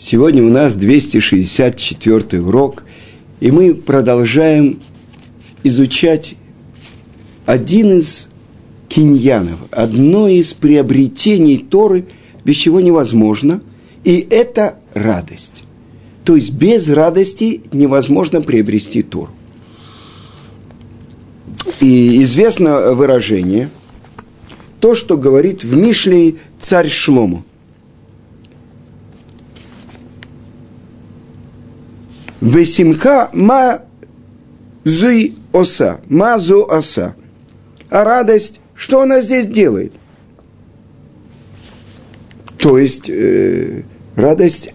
Сегодня у нас 264 урок, и мы продолжаем изучать один из киньянов, одно из приобретений Торы, без чего невозможно, и это радость. То есть без радости невозможно приобрести Тору. И известно выражение, то, что говорит в Мишле царь Шлому. Весимха ма зуй оса, ма зу оса. А радость, что она здесь делает? То есть э, радость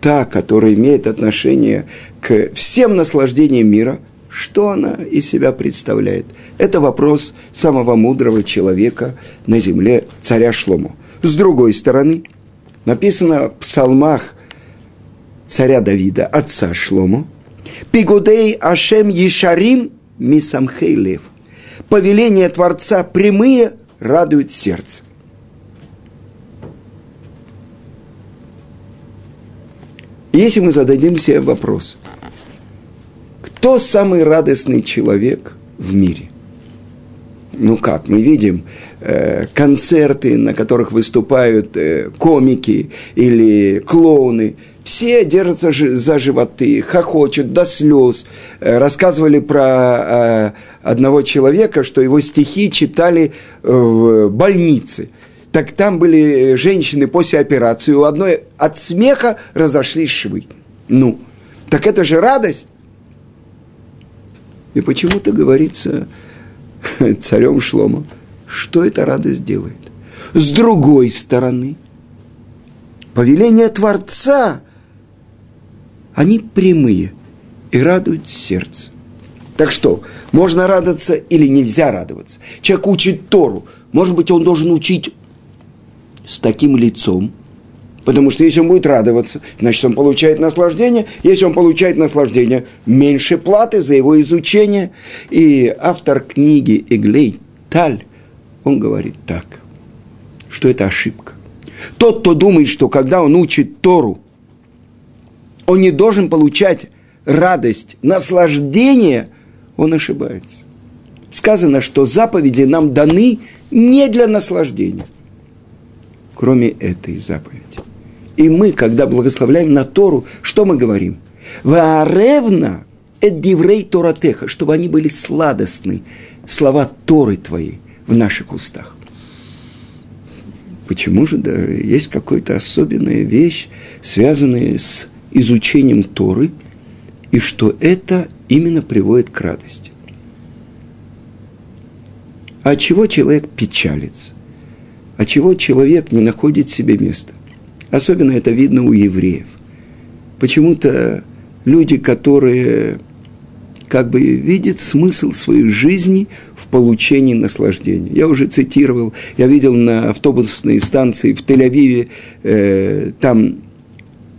та, которая имеет отношение к всем наслаждениям мира, что она из себя представляет? Это вопрос самого мудрого человека на земле, царя Шлому. С другой стороны, написано в псалмах царя Давида, отца Шлому, «Пигудей Ашем Ешарим Мисамхей Лев». Повеление Творца прямые радуют сердце. Если мы зададим себе вопрос, кто самый радостный человек в мире? Ну как, мы видим э, концерты, на которых выступают э, комики или клоуны – все держатся за животы, хохочут до слез. Э, рассказывали про э, одного человека, что его стихи читали в больнице. Так там были женщины после операции, у одной от смеха разошлись швы. Ну, так это же радость. И почему-то говорится царем Шлома, что эта радость делает. С другой стороны, повеление Творца – они прямые и радуют сердце. Так что, можно радоваться или нельзя радоваться? Человек учит Тору. Может быть, он должен учить с таким лицом, потому что если он будет радоваться, значит, он получает наслаждение. Если он получает наслаждение, меньше платы за его изучение. И автор книги Эглей Таль, он говорит так, что это ошибка. Тот, кто думает, что когда он учит Тору, он не должен получать радость, наслаждение, он ошибается. Сказано, что заповеди нам даны не для наслаждения, кроме этой заповеди. И мы, когда благословляем на Тору, что мы говорим? Вааревна эддиврей Торатеха, чтобы они были сладостны, слова Торы твои в наших устах. Почему же да, есть какая-то особенная вещь, связанная с изучением Торы, и что это именно приводит к радости. А чего человек печалится? От чего человек не находит себе места? Особенно это видно у евреев. Почему-то люди, которые как бы видят смысл своей жизни в получении наслаждения. Я уже цитировал, я видел на автобусной станции в Тель-Авиве, э, там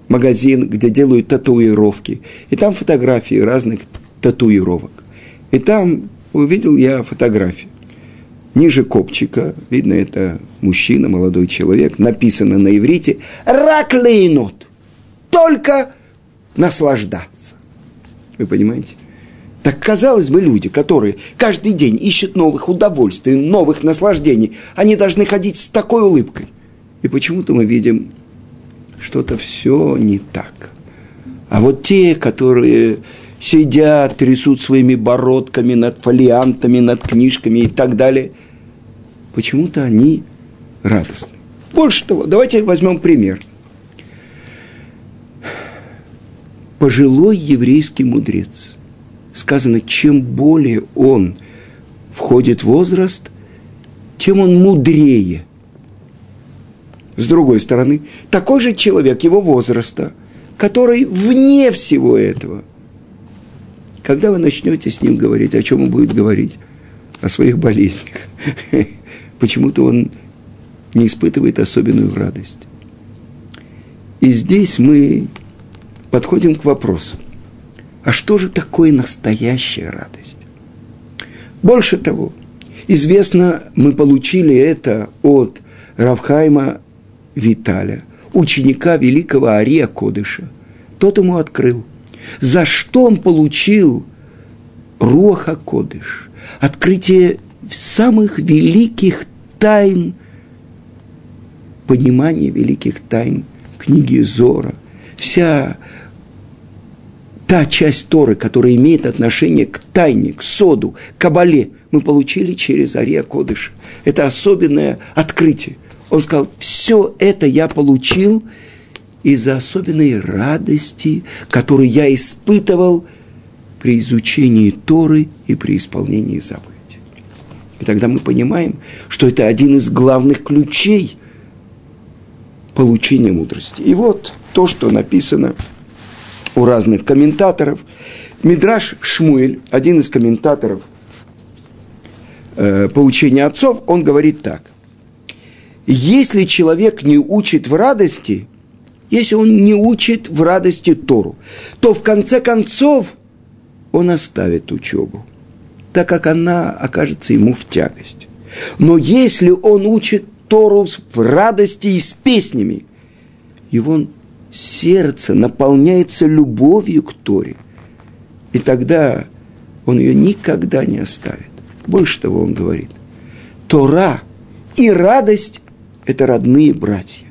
магазин, где делают татуировки. И там фотографии разных татуировок. И там увидел я фотографию. Ниже копчика, видно, это мужчина, молодой человек, написано на иврите «Раклейнот» – только наслаждаться. Вы понимаете? Так, казалось бы, люди, которые каждый день ищут новых удовольствий, новых наслаждений, они должны ходить с такой улыбкой. И почему-то мы видим что-то все не так. А вот те, которые сидят, трясут своими бородками над фолиантами, над книжками и так далее, почему-то они радостны. Больше того, давайте возьмем пример. Пожилой еврейский мудрец. Сказано, чем более он входит в возраст, тем он мудрее – с другой стороны, такой же человек его возраста, который вне всего этого. Когда вы начнете с ним говорить, о чем он будет говорить? О своих болезнях. Почему-то он не испытывает особенную радость. И здесь мы подходим к вопросу, а что же такое настоящая радость? Больше того, известно, мы получили это от Равхайма Виталя, ученика великого Ария Кодыша. Тот ему открыл. За что он получил Руаха Кодыш? Открытие самых великих тайн, понимание великих тайн книги Зора. Вся та часть Торы, которая имеет отношение к тайне, к соду, к кабале, мы получили через Ария Кодыш. Это особенное открытие. Он сказал, все это я получил из-за особенной радости, которую я испытывал при изучении Торы и при исполнении заповедей. И тогда мы понимаем, что это один из главных ключей получения мудрости. И вот то, что написано у разных комментаторов. Мидраш Шмуэль, один из комментаторов э, поучения отцов, он говорит так. Если человек не учит в радости, если он не учит в радости Тору, то в конце концов он оставит учебу, так как она окажется ему в тягость. Но если он учит Тору в радости и с песнями, его сердце наполняется любовью к Торе. И тогда он ее никогда не оставит. Больше того, он говорит, Тора и радость – это родные братья.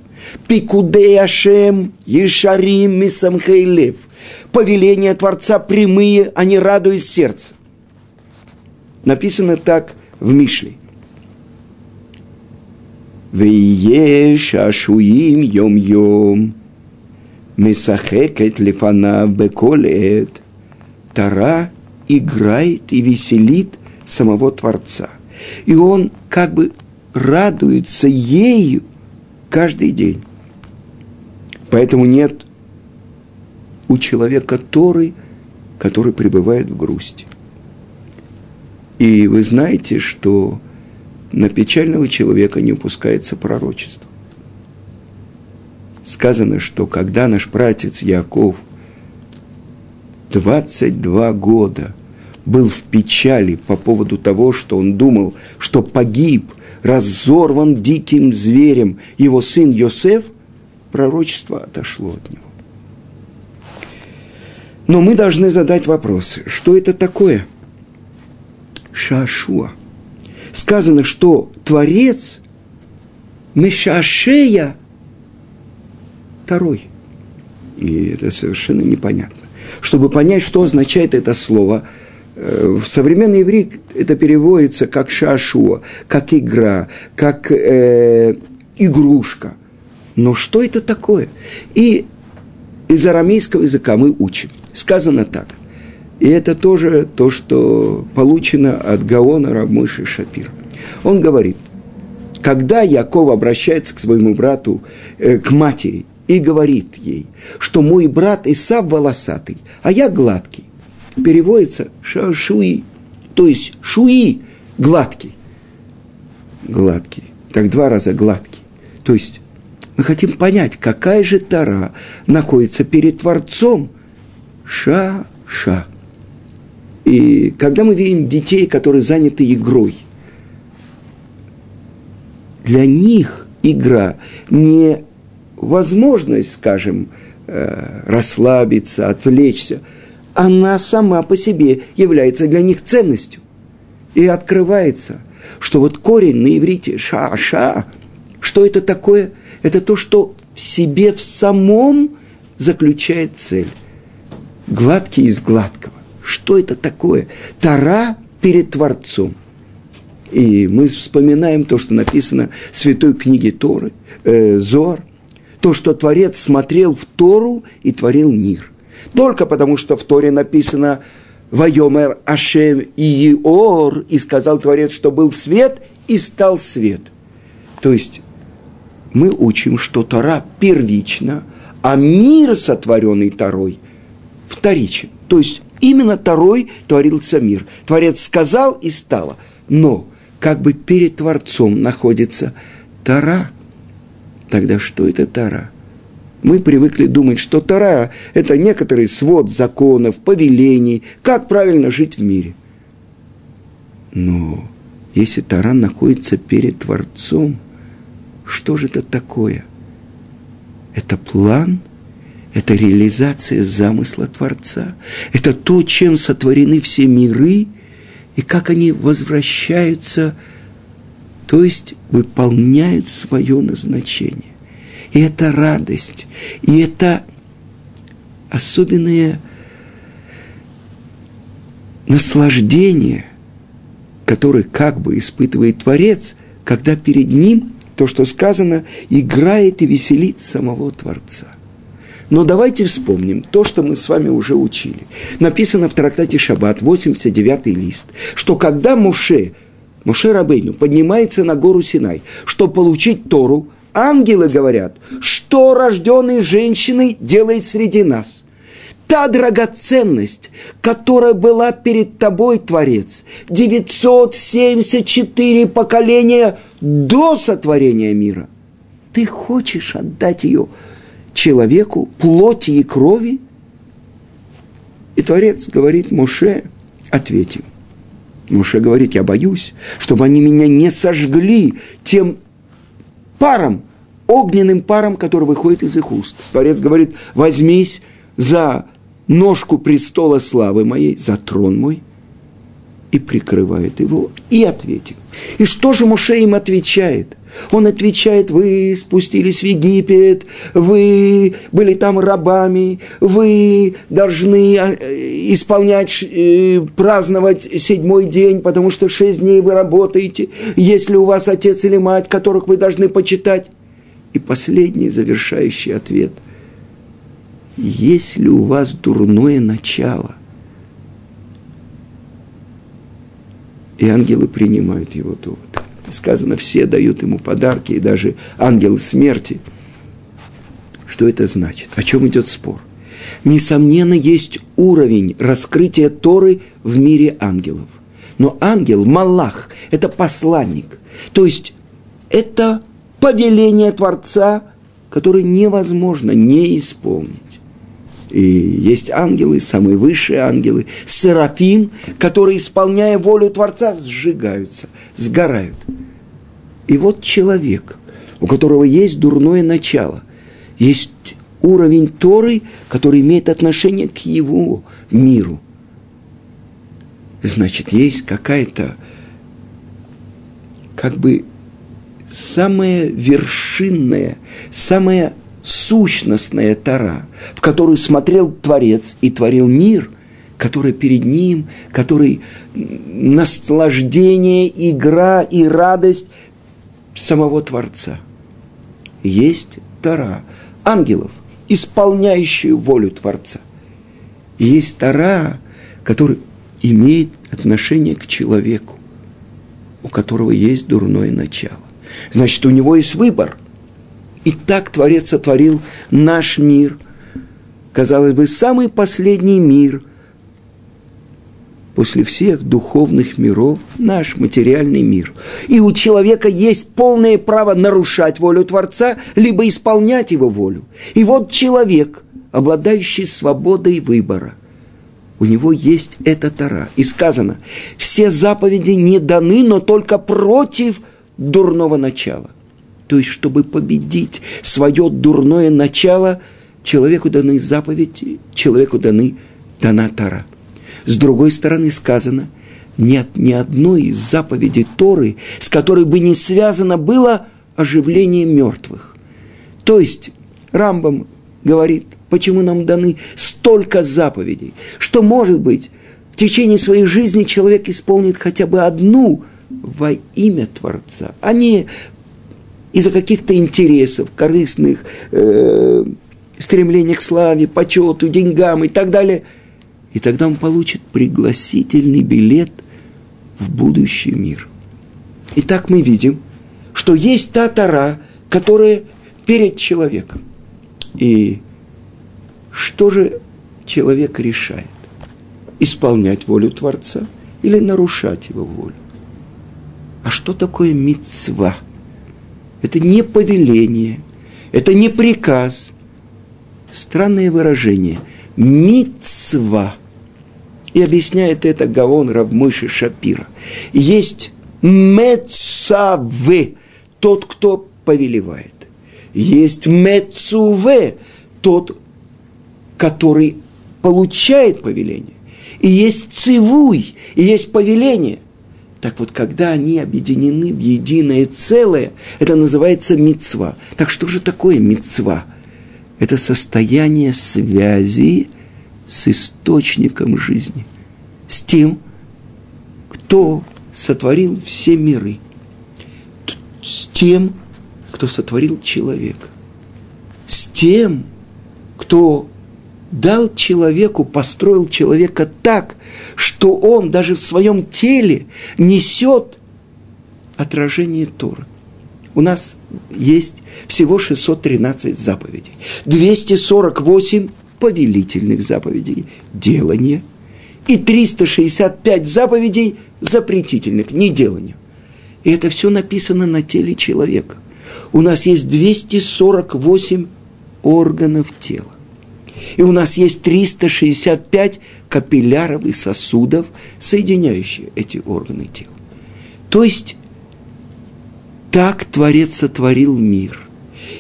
Пикудей Ашем, Ешарим, Мисамхейлев. Повеления Творца прямые, они радуют сердце. Написано так в Мишле. Вееш ашуим йом-йом. Месахекет лифана беколет. Тара играет и веселит самого Творца. И он как бы радуется ею каждый день. Поэтому нет у человека Торы, который пребывает в грусти. И вы знаете, что на печального человека не упускается пророчество сказано, что когда наш братец Яков 22 года был в печали по поводу того, что он думал, что погиб, разорван диким зверем его сын Йосеф, пророчество отошло от него. Но мы должны задать вопрос, что это такое? Шашуа. Сказано, что Творец Мешашея – второй. И это совершенно непонятно. Чтобы понять, что означает это слово, в современный иврит это переводится как шашуа, как игра, как э, игрушка. Но что это такое? И из арамейского языка мы учим. Сказано так. И это тоже то, что получено от Гаона Рамыши Шапир. Он говорит, когда Яков обращается к своему брату, э, к матери, и говорит ей, что мой брат Исав волосатый, а я гладкий. Переводится шуи, то есть шуи гладкий. Гладкий. Так два раза гладкий. То есть мы хотим понять, какая же тара находится перед Творцом. Ша-ша. И когда мы видим детей, которые заняты игрой, для них игра не возможность, скажем, э, расслабиться, отвлечься, она сама по себе является для них ценностью. И открывается, что вот корень на иврите ша-ша, что это такое? Это то, что в себе в самом заключает цель. Гладкий из гладкого. Что это такое? Тара перед Творцом. И мы вспоминаем то, что написано в святой книге Торы, э, Зор – то, что Творец смотрел в Тору и творил мир. Только потому, что в Торе написано «Вайомер Ашем и Иор», и сказал Творец, что был свет, и стал свет. То есть мы учим, что Тора первична, а мир, сотворенный Торой, вторичен. То есть именно Торой творился мир. Творец сказал и стало. Но как бы перед Творцом находится Тора – Тогда что это Тара? Мы привыкли думать, что Тара – это некоторый свод законов, повелений, как правильно жить в мире. Но если Тара находится перед Творцом, что же это такое? это план, это реализация замысла Творца, это то, чем сотворены все миры, и как они возвращаются, то есть выполняют свое назначение. И это радость, и это особенное наслаждение, которое как бы испытывает Творец, когда перед ним то, что сказано, играет и веселит самого Творца. Но давайте вспомним то, что мы с вами уже учили. Написано в трактате Шаббат, 89 лист, что когда Муше, Муше Рабейну поднимается на гору Синай, чтобы получить Тору, ангелы говорят, что рожденный женщиной делает среди нас. Та драгоценность, которая была перед тобой, Творец, 974 поколения до сотворения мира, ты хочешь отдать ее человеку, плоти и крови? И Творец говорит Муше, ответим. Муше говорит, я боюсь, чтобы они меня не сожгли тем паром, огненным паром, который выходит из их уст. Творец говорит, возьмись за ножку престола славы моей, за трон мой, и прикрывает его, и ответит. И что же Муше им отвечает? Он отвечает, вы спустились в Египет, вы были там рабами, вы должны а, исполнять, э, праздновать седьмой день, потому что шесть дней вы работаете, если у вас отец или мать, которых вы должны почитать. И последний завершающий ответ. Если у вас дурное начало, и ангелы принимают его довод. Сказано, все дают ему подарки, и даже ангелы смерти. Что это значит? О чем идет спор? Несомненно, есть уровень раскрытия Торы в мире ангелов. Но ангел, Малах, это посланник. То есть это повеление Творца, которое невозможно не исполнить. И есть ангелы, самые высшие ангелы, серафим, которые, исполняя волю Творца, сжигаются, сгорают. И вот человек, у которого есть дурное начало, есть уровень Торы, который имеет отношение к его миру. Значит, есть какая-то как бы самая вершинная, самая сущностная Тара, в которую смотрел Творец и творил мир, который перед ним, который наслаждение, игра и радость самого Творца. Есть Тара ангелов, исполняющую волю Творца. Есть Тара, который имеет отношение к человеку, у которого есть дурное начало. Значит, у него есть выбор. И так Творец сотворил наш мир. Казалось бы, самый последний мир после всех духовных миров, наш материальный мир. И у человека есть полное право нарушать волю Творца, либо исполнять его волю. И вот человек, обладающий свободой выбора – у него есть эта Тара. И сказано, все заповеди не даны, но только против дурного начала. То есть, чтобы победить свое дурное начало, человеку даны заповеди, человеку даны дана Тара. С другой стороны сказано, нет ни одной из заповедей Торы, с которой бы не связано было оживление мертвых. То есть, Рамбам говорит, почему нам даны столько заповедей, что, может быть, в течение своей жизни человек исполнит хотя бы одну во имя Творца, а не из-за каких-то интересов, корыстных, э, стремления к славе, почету, деньгам и так далее. И тогда он получит пригласительный билет в будущий мир. Итак, мы видим, что есть та тара, которая перед человеком. И что же человек решает? Исполнять волю Творца или нарушать его волю? А что такое мецва? Это не повеление, это не приказ. Странное выражение. Мицва. И объясняет это Гаон Равмыши Шапира. Есть мецавы, тот, кто повелевает. есть Мецуве, тот, который получает повеление. И есть цивуй, и есть повеление. Так вот, когда они объединены в единое целое, это называется мицва. Так что же такое мицва? Это состояние связи с источником жизни, с тем, кто сотворил все миры, с тем, кто сотворил человека, с тем, кто дал человеку, построил человека так, что он даже в своем теле несет отражение Тора. У нас есть всего 613 заповедей, 248 повелительных заповедей, делания, и 365 заповедей запретительных, неделания. И это все написано на теле человека. У нас есть 248 органов тела. И у нас есть 365 капилляров и сосудов, соединяющие эти органы тела. То есть, так Творец сотворил мир.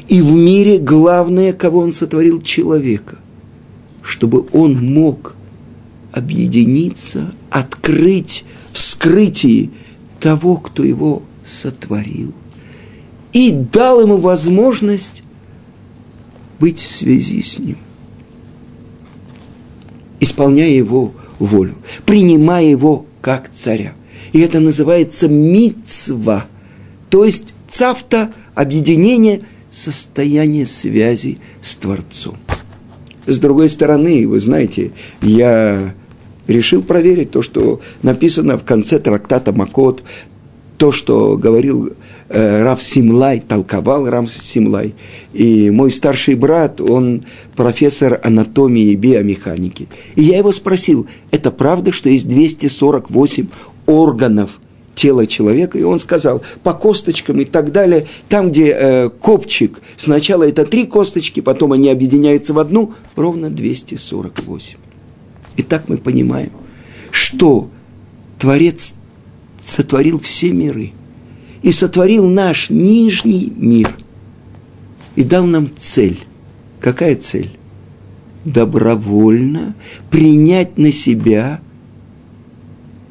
И в мире главное, кого он сотворил, человека. Чтобы он мог объединиться, открыть вскрытие того, кто его сотворил. И дал ему возможность быть в связи с ним исполняя его волю, принимая его как царя. И это называется мицва, то есть цавта, объединение, состояние связи с Творцом. С другой стороны, вы знаете, я решил проверить то, что написано в конце трактата Макот, то, что говорил э, Рав Симлай, толковал Рав Симлай. И мой старший брат, он профессор анатомии и биомеханики. И я его спросил, это правда, что есть 248 органов тела человека? И он сказал, по косточкам и так далее, там, где э, копчик, сначала это три косточки, потом они объединяются в одну, ровно 248. И так мы понимаем, что Творец сотворил все миры и сотворил наш нижний мир и дал нам цель. Какая цель? Добровольно принять на себя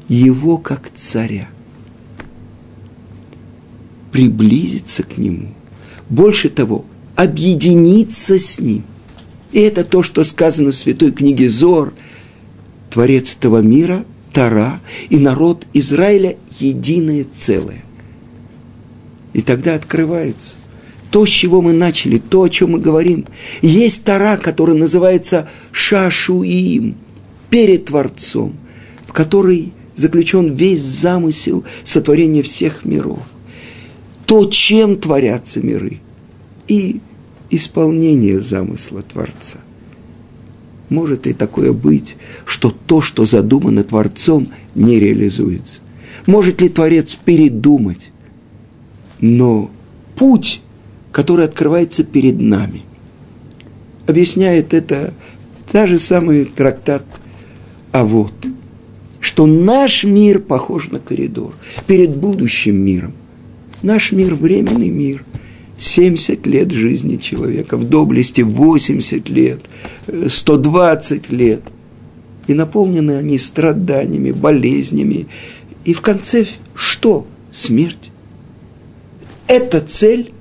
его как царя. Приблизиться к нему. Больше того, объединиться с ним. И это то, что сказано в святой книге Зор. Творец этого мира Тара и народ Израиля единое целое. И тогда открывается то, с чего мы начали, то, о чем мы говорим. Есть Тара, которая называется Шашуим, перед Творцом, в которой заключен весь замысел сотворения всех миров. То, чем творятся миры, и исполнение замысла Творца. Может ли такое быть, что то, что задумано Творцом, не реализуется? Может ли Творец передумать? Но путь, который открывается перед нами, объясняет это та же самый трактат «А вот», что наш мир похож на коридор перед будущим миром. Наш мир – временный мир – 70 лет жизни человека, в доблести 80 лет, 120 лет. И наполнены они страданиями, болезнями. И в конце что? Смерть. Это цель.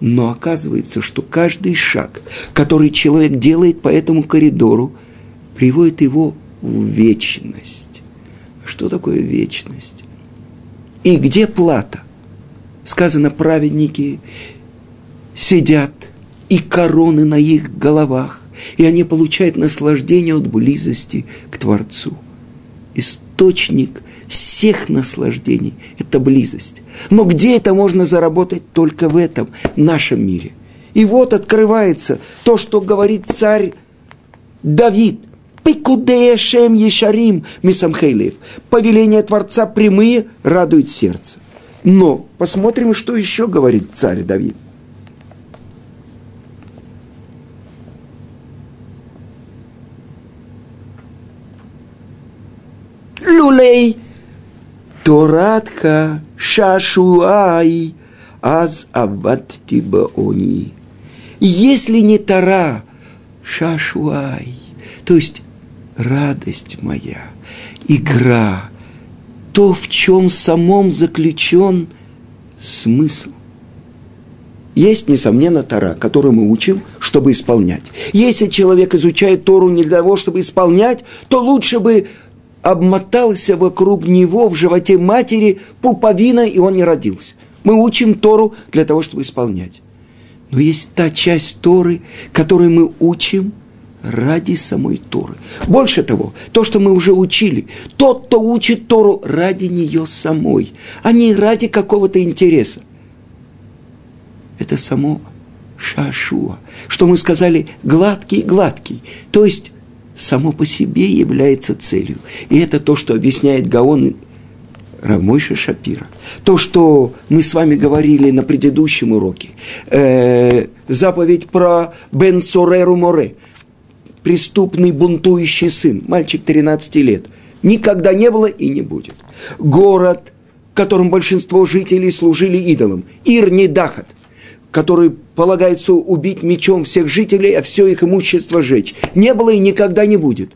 Но оказывается, что каждый шаг, который человек делает по этому коридору, приводит его в вечность. Что такое вечность? И где плата? Сказано, праведники сидят, и короны на их головах, и они получают наслаждение от близости к Творцу. Источник всех наслаждений – это близость. Но где это можно заработать? Только в этом, нашем мире. И вот открывается то, что говорит царь Давид. Пикудеешем Ешарим Мисамхейлев. Повеление Творца прямые радует сердце. Но посмотрим, что еще говорит царь Давид. Люлей Торатха Шашуай аз аватти баони. Если не Тара, шашуай, то есть радость моя, игра, то, в чем самом заключен смысл. Есть, несомненно, Тара, которую мы учим, чтобы исполнять. Если человек изучает Тору не для того, чтобы исполнять, то лучше бы обмотался вокруг него в животе матери пуповина, и он не родился. Мы учим Тору для того, чтобы исполнять. Но есть та часть Торы, которую мы учим ради самой Торы. Больше того, то, что мы уже учили, тот, кто учит Тору ради нее самой, а не ради какого-то интереса. Это само шашуа, что мы сказали гладкий-гладкий, то есть само по себе является целью. И это то, что объясняет Гаон Равмойша Шапира. То, что мы с вами говорили на предыдущем уроке, э, заповедь про Бен Сореру Море, преступный бунтующий сын, мальчик 13 лет, никогда не было и не будет. Город, в котором большинство жителей служили идолам, Ир-Недахат, который полагается убить мечом всех жителей, а все их имущество сжечь. Не было и никогда не будет.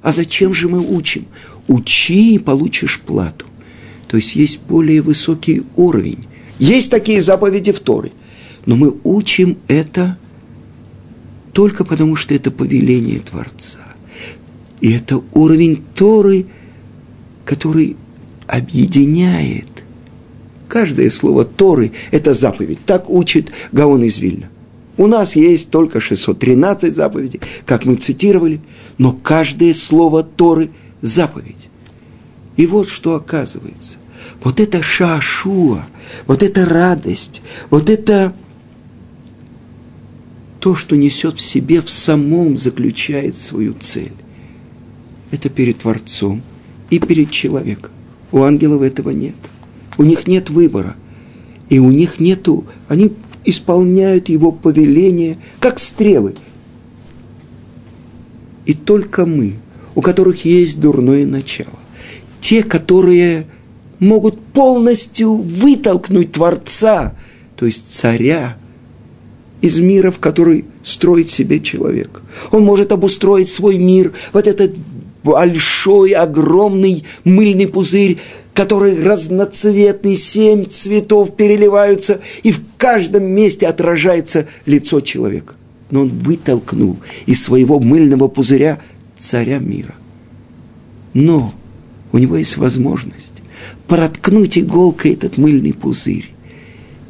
А зачем же мы учим? Учи и получишь плату. То есть есть более высокий уровень. Есть такие заповеди в Торе. Но мы учим это только потому, что это повеление Творца. И это уровень Торы, который объединяет. Каждое слово Торы – это заповедь. Так учит Гаон из Вильна. У нас есть только 613 заповедей, как мы цитировали, но каждое слово Торы – заповедь. И вот что оказывается. Вот это шашуа, вот эта радость, вот это то, что несет в себе, в самом заключает свою цель. Это перед Творцом и перед человеком. У ангелов этого нет. У них нет выбора. И у них нету, они исполняют его повеление, как стрелы. И только мы, у которых есть дурное начало, те, которые могут полностью вытолкнуть Творца, то есть царя, из мира, в который строит себе человек. Он может обустроить свой мир, вот этот большой, огромный мыльный пузырь, который разноцветный, семь цветов переливаются, и в каждом месте отражается лицо человека. Но он вытолкнул из своего мыльного пузыря царя мира. Но у него есть возможность проткнуть иголкой этот мыльный пузырь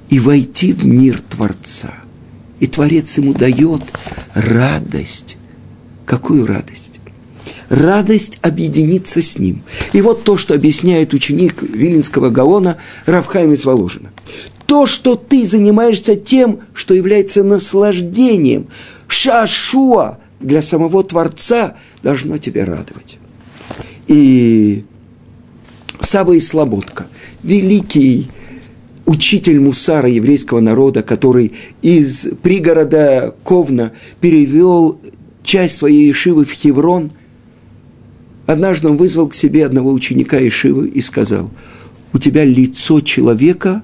и войти в мир Творца. И Творец ему дает радость. Какую радость? Радость объединиться с ним. И вот то, что объясняет ученик Вилинского Гаона Равхайм из Воложина. То, что ты занимаешься тем, что является наслаждением, шашуа для самого Творца, должно тебя радовать. И Саба из Слободка, великий учитель мусара еврейского народа, который из пригорода Ковна перевел часть своей Ишивы в Хеврон, однажды он вызвал к себе одного ученика Ишивы и сказал, у тебя лицо человека,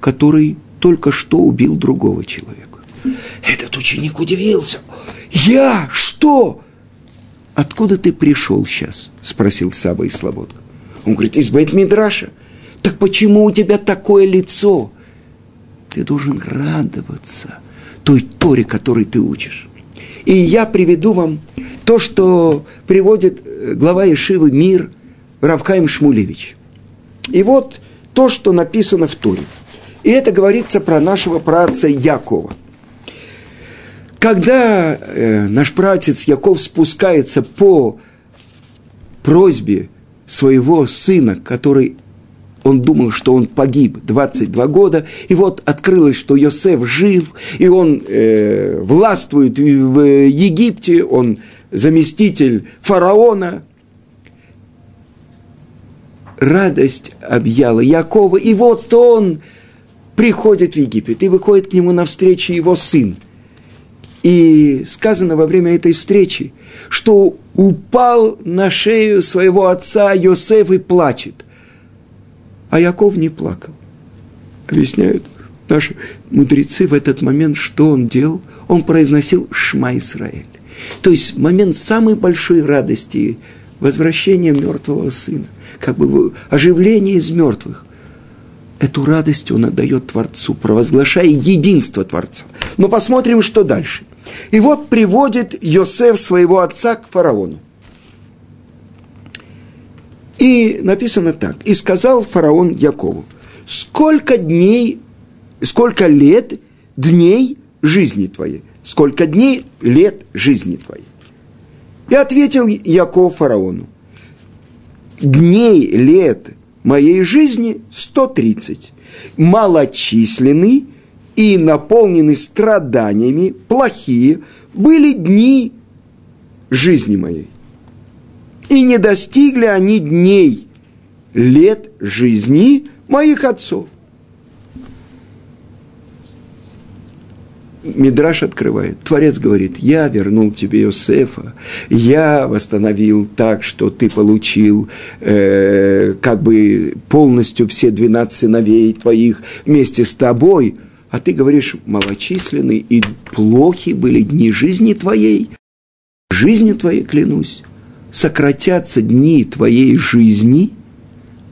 который только что убил другого человека. Этот ученик удивился. Я? Что? Откуда ты пришел сейчас? Спросил Саба из Слободка. Он говорит, из Бейт-Мидраша. Так почему у тебя такое лицо? Ты должен радоваться той Торе, которой ты учишь. И я приведу вам то, что приводит э, глава Ишивы «Мир» Равхайм Шмулевич. И вот то, что написано в Торе. И это говорится про нашего праца Якова. Когда э, наш братец Яков спускается по просьбе своего сына, который он думал, что он погиб 22 года, и вот открылось, что Йосеф жив, и он э, властвует в Египте, он заместитель фараона. Радость объяла Якова, и вот он приходит в Египет, и выходит к нему навстречу его сын. И сказано во время этой встречи, что упал на шею своего отца Йосеф и плачет. А Яков не плакал. Объясняют, Наши мудрецы в этот момент, что он делал? Он произносил «Шма Исраэль». То есть момент самой большой радости возвращения мертвого сына, как бы оживление из мертвых. Эту радость он отдает Творцу, провозглашая единство Творца. Но посмотрим, что дальше. И вот приводит Йосеф своего отца к фараону. И написано так. «И сказал фараон Якову, сколько дней, сколько лет дней жизни твоей? Сколько дней лет жизни твоей?» И ответил Яков фараону, «Дней лет моей жизни 130, малочисленный и наполнены страданиями, плохие, были дни жизни моей. И не достигли они дней, лет жизни моих отцов. Мидраш открывает. Творец говорит, я вернул тебе Иосифа, я восстановил так, что ты получил э, как бы полностью все 12 сыновей твоих вместе с тобой, а ты говоришь, малочисленные и плохи были дни жизни твоей, жизни твоей, клянусь, сократятся дни твоей жизни –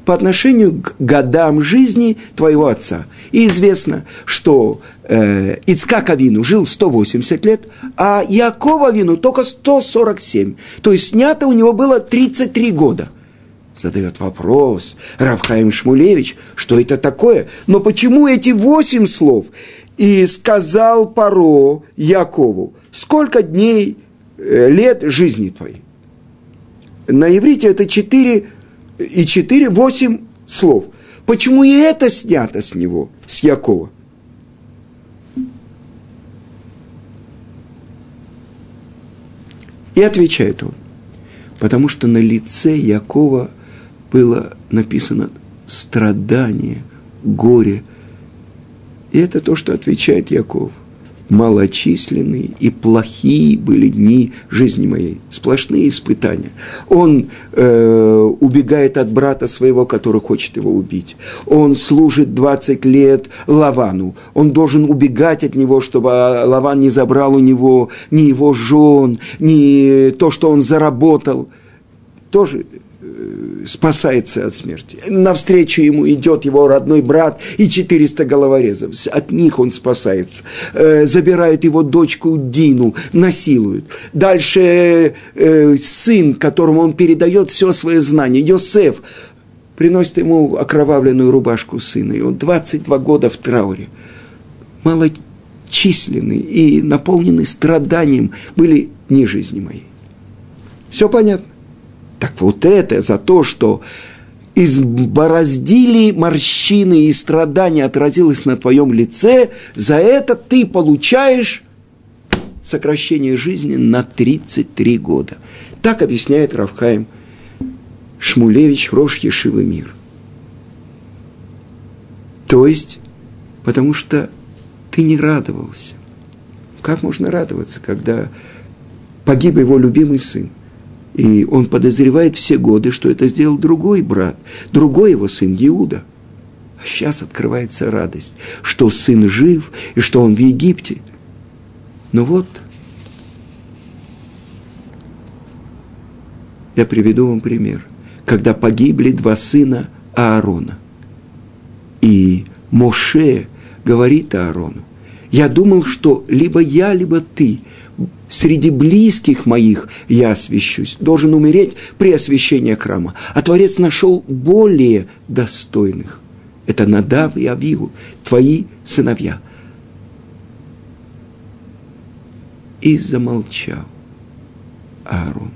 по отношению к годам жизни твоего отца. И известно, что э, Ицкак Авину жил 180 лет, а Яков Авину только 147. То есть снято у него было 33 года. Задает вопрос Равхаим Шмулевич, что это такое? Но почему эти восемь слов? И сказал Паро Якову, сколько дней, э, лет жизни твоей? На иврите это четыре и четыре, восемь слов. Почему и это снято с него, с Якова? И отвечает он, потому что на лице Якова было написано страдание, горе. И это то, что отвечает Яков – малочисленные и плохие были дни жизни моей, сплошные испытания. Он э, убегает от брата своего, который хочет его убить. Он служит 20 лет Лавану. Он должен убегать от него, чтобы Лаван не забрал у него ни его жен, ни то, что он заработал. Тоже спасается от смерти. Навстречу ему идет его родной брат и 400 головорезов. От них он спасается. Э, забирает его дочку Дину, насилуют. Дальше э, сын, которому он передает все свое знание, Йосеф, приносит ему окровавленную рубашку сына. И он 22 года в трауре. Малочисленный и наполненный страданием были дни жизни моей. Все понятно? Так вот это за то, что избороздили морщины и страдания отразилось на твоем лице, за это ты получаешь сокращение жизни на 33 года. Так объясняет Равхаим Шмулевич Рош Ешивы Мир. То есть, потому что ты не радовался. Как можно радоваться, когда погиб его любимый сын? И он подозревает все годы, что это сделал другой брат, другой его сын Иуда. А сейчас открывается радость, что сын жив и что он в Египте. Но вот, я приведу вам пример. Когда погибли два сына Аарона. И Моше говорит Аарону, я думал, что либо я, либо ты – среди близких моих я освящусь, должен умереть при освящении храма. А Творец нашел более достойных. Это Надав и Авигу, твои сыновья. И замолчал Аарон.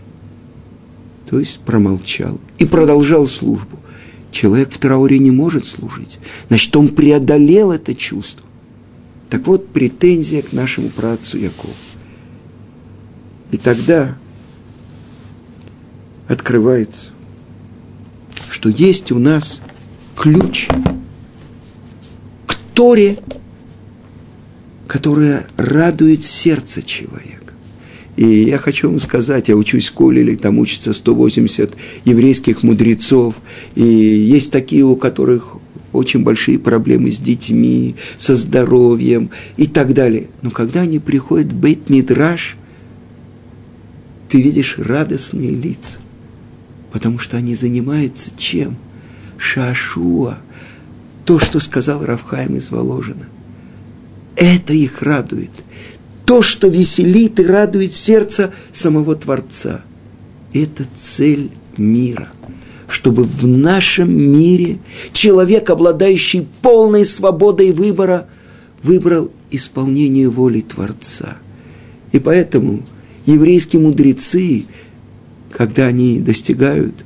То есть промолчал и продолжал службу. Человек в трауре не может служить. Значит, он преодолел это чувство. Так вот, претензия к нашему праотцу Якову. И тогда открывается, что есть у нас ключ к Торе, которая радует сердце человека. И я хочу вам сказать, я учусь в Колеле, там учатся 180 еврейских мудрецов, и есть такие, у которых очень большие проблемы с детьми, со здоровьем и так далее. Но когда они приходят в Бейт-Мидраш, ты видишь радостные лица, потому что они занимаются чем? Шашуа, то, что сказал Равхайм из Воложина. Это их радует. То, что веселит и радует сердце самого Творца. Это цель мира – чтобы в нашем мире человек, обладающий полной свободой выбора, выбрал исполнение воли Творца. И поэтому еврейские мудрецы, когда они достигают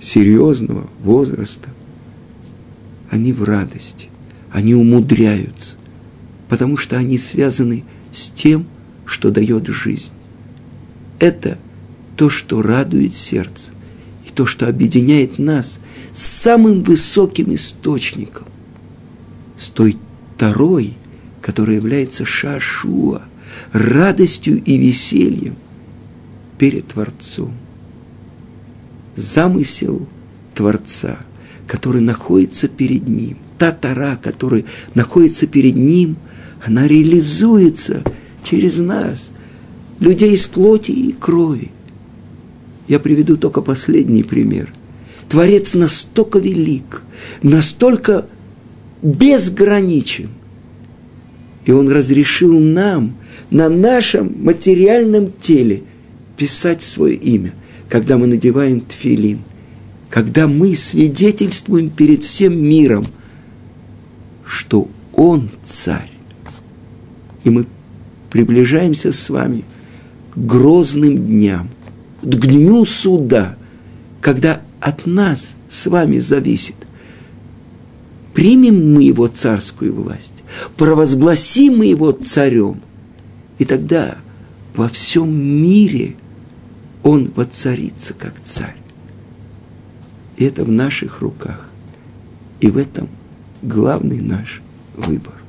серьезного возраста, они в радости, они умудряются, потому что они связаны с тем, что дает жизнь. Это – то, что радует сердце, и то, что объединяет нас с самым высоким источником, с той второй, которая является шашуа, радостью и весельем перед Творцом. Замысел Творца, который находится перед Ним, та тара, которая находится перед Ним, она реализуется через нас, людей из плоти и крови – я приведу только последний пример. Творец настолько велик, настолько безграничен. И он разрешил нам на нашем материальном теле писать свое имя, когда мы надеваем тфилин, когда мы свидетельствуем перед всем миром, что Он царь. И мы приближаемся с вами к грозным дням – к дню суда, когда от нас с вами зависит, примем мы его царскую власть, провозгласим мы его царем, и тогда во всем мире он воцарится как царь. И это в наших руках. И в этом главный наш выбор.